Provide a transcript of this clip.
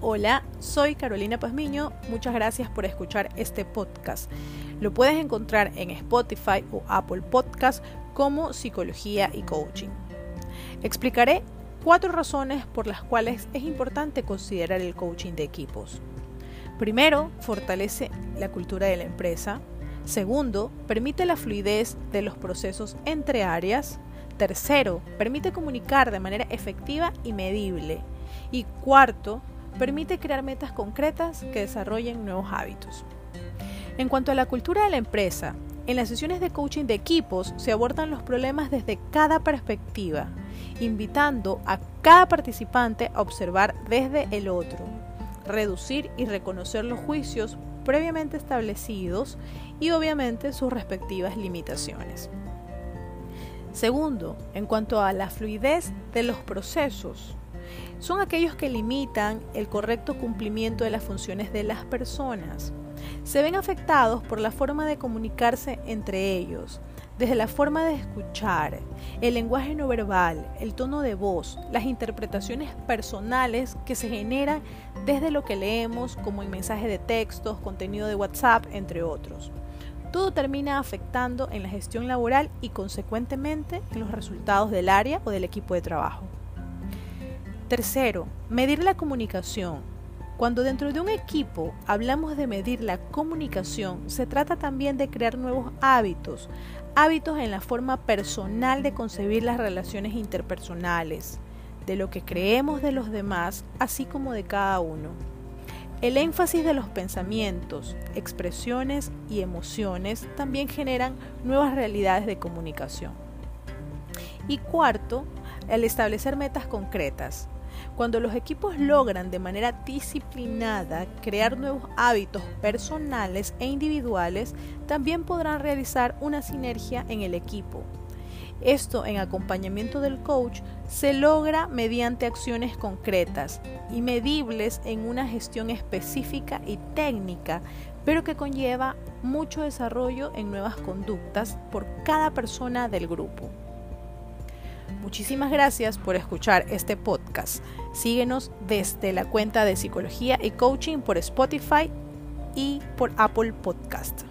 Hola, soy Carolina Pazmiño. Muchas gracias por escuchar este podcast. Lo puedes encontrar en Spotify o Apple Podcast como Psicología y Coaching. Explicaré cuatro razones por las cuales es importante considerar el coaching de equipos. Primero, fortalece la cultura de la empresa. Segundo, permite la fluidez de los procesos entre áreas. Tercero, permite comunicar de manera efectiva y medible. Y cuarto, permite crear metas concretas que desarrollen nuevos hábitos. En cuanto a la cultura de la empresa, en las sesiones de coaching de equipos se abordan los problemas desde cada perspectiva, invitando a cada participante a observar desde el otro, reducir y reconocer los juicios previamente establecidos y obviamente sus respectivas limitaciones. Segundo, en cuanto a la fluidez de los procesos, son aquellos que limitan el correcto cumplimiento de las funciones de las personas. Se ven afectados por la forma de comunicarse entre ellos, desde la forma de escuchar, el lenguaje no verbal, el tono de voz, las interpretaciones personales que se generan desde lo que leemos como en mensajes de textos, contenido de WhatsApp, entre otros. Todo termina afectando en la gestión laboral y consecuentemente en los resultados del área o del equipo de trabajo. Tercero, medir la comunicación. Cuando dentro de un equipo hablamos de medir la comunicación, se trata también de crear nuevos hábitos, hábitos en la forma personal de concebir las relaciones interpersonales, de lo que creemos de los demás, así como de cada uno. El énfasis de los pensamientos, expresiones y emociones también generan nuevas realidades de comunicación. Y cuarto, el establecer metas concretas, cuando los equipos logran de manera disciplinada crear nuevos hábitos personales e individuales, también podrán realizar una sinergia en el equipo. Esto en acompañamiento del coach se logra mediante acciones concretas y medibles en una gestión específica y técnica, pero que conlleva mucho desarrollo en nuevas conductas por cada persona del grupo. Muchísimas gracias por escuchar este podcast. Síguenos desde la cuenta de Psicología y Coaching por Spotify y por Apple Podcast.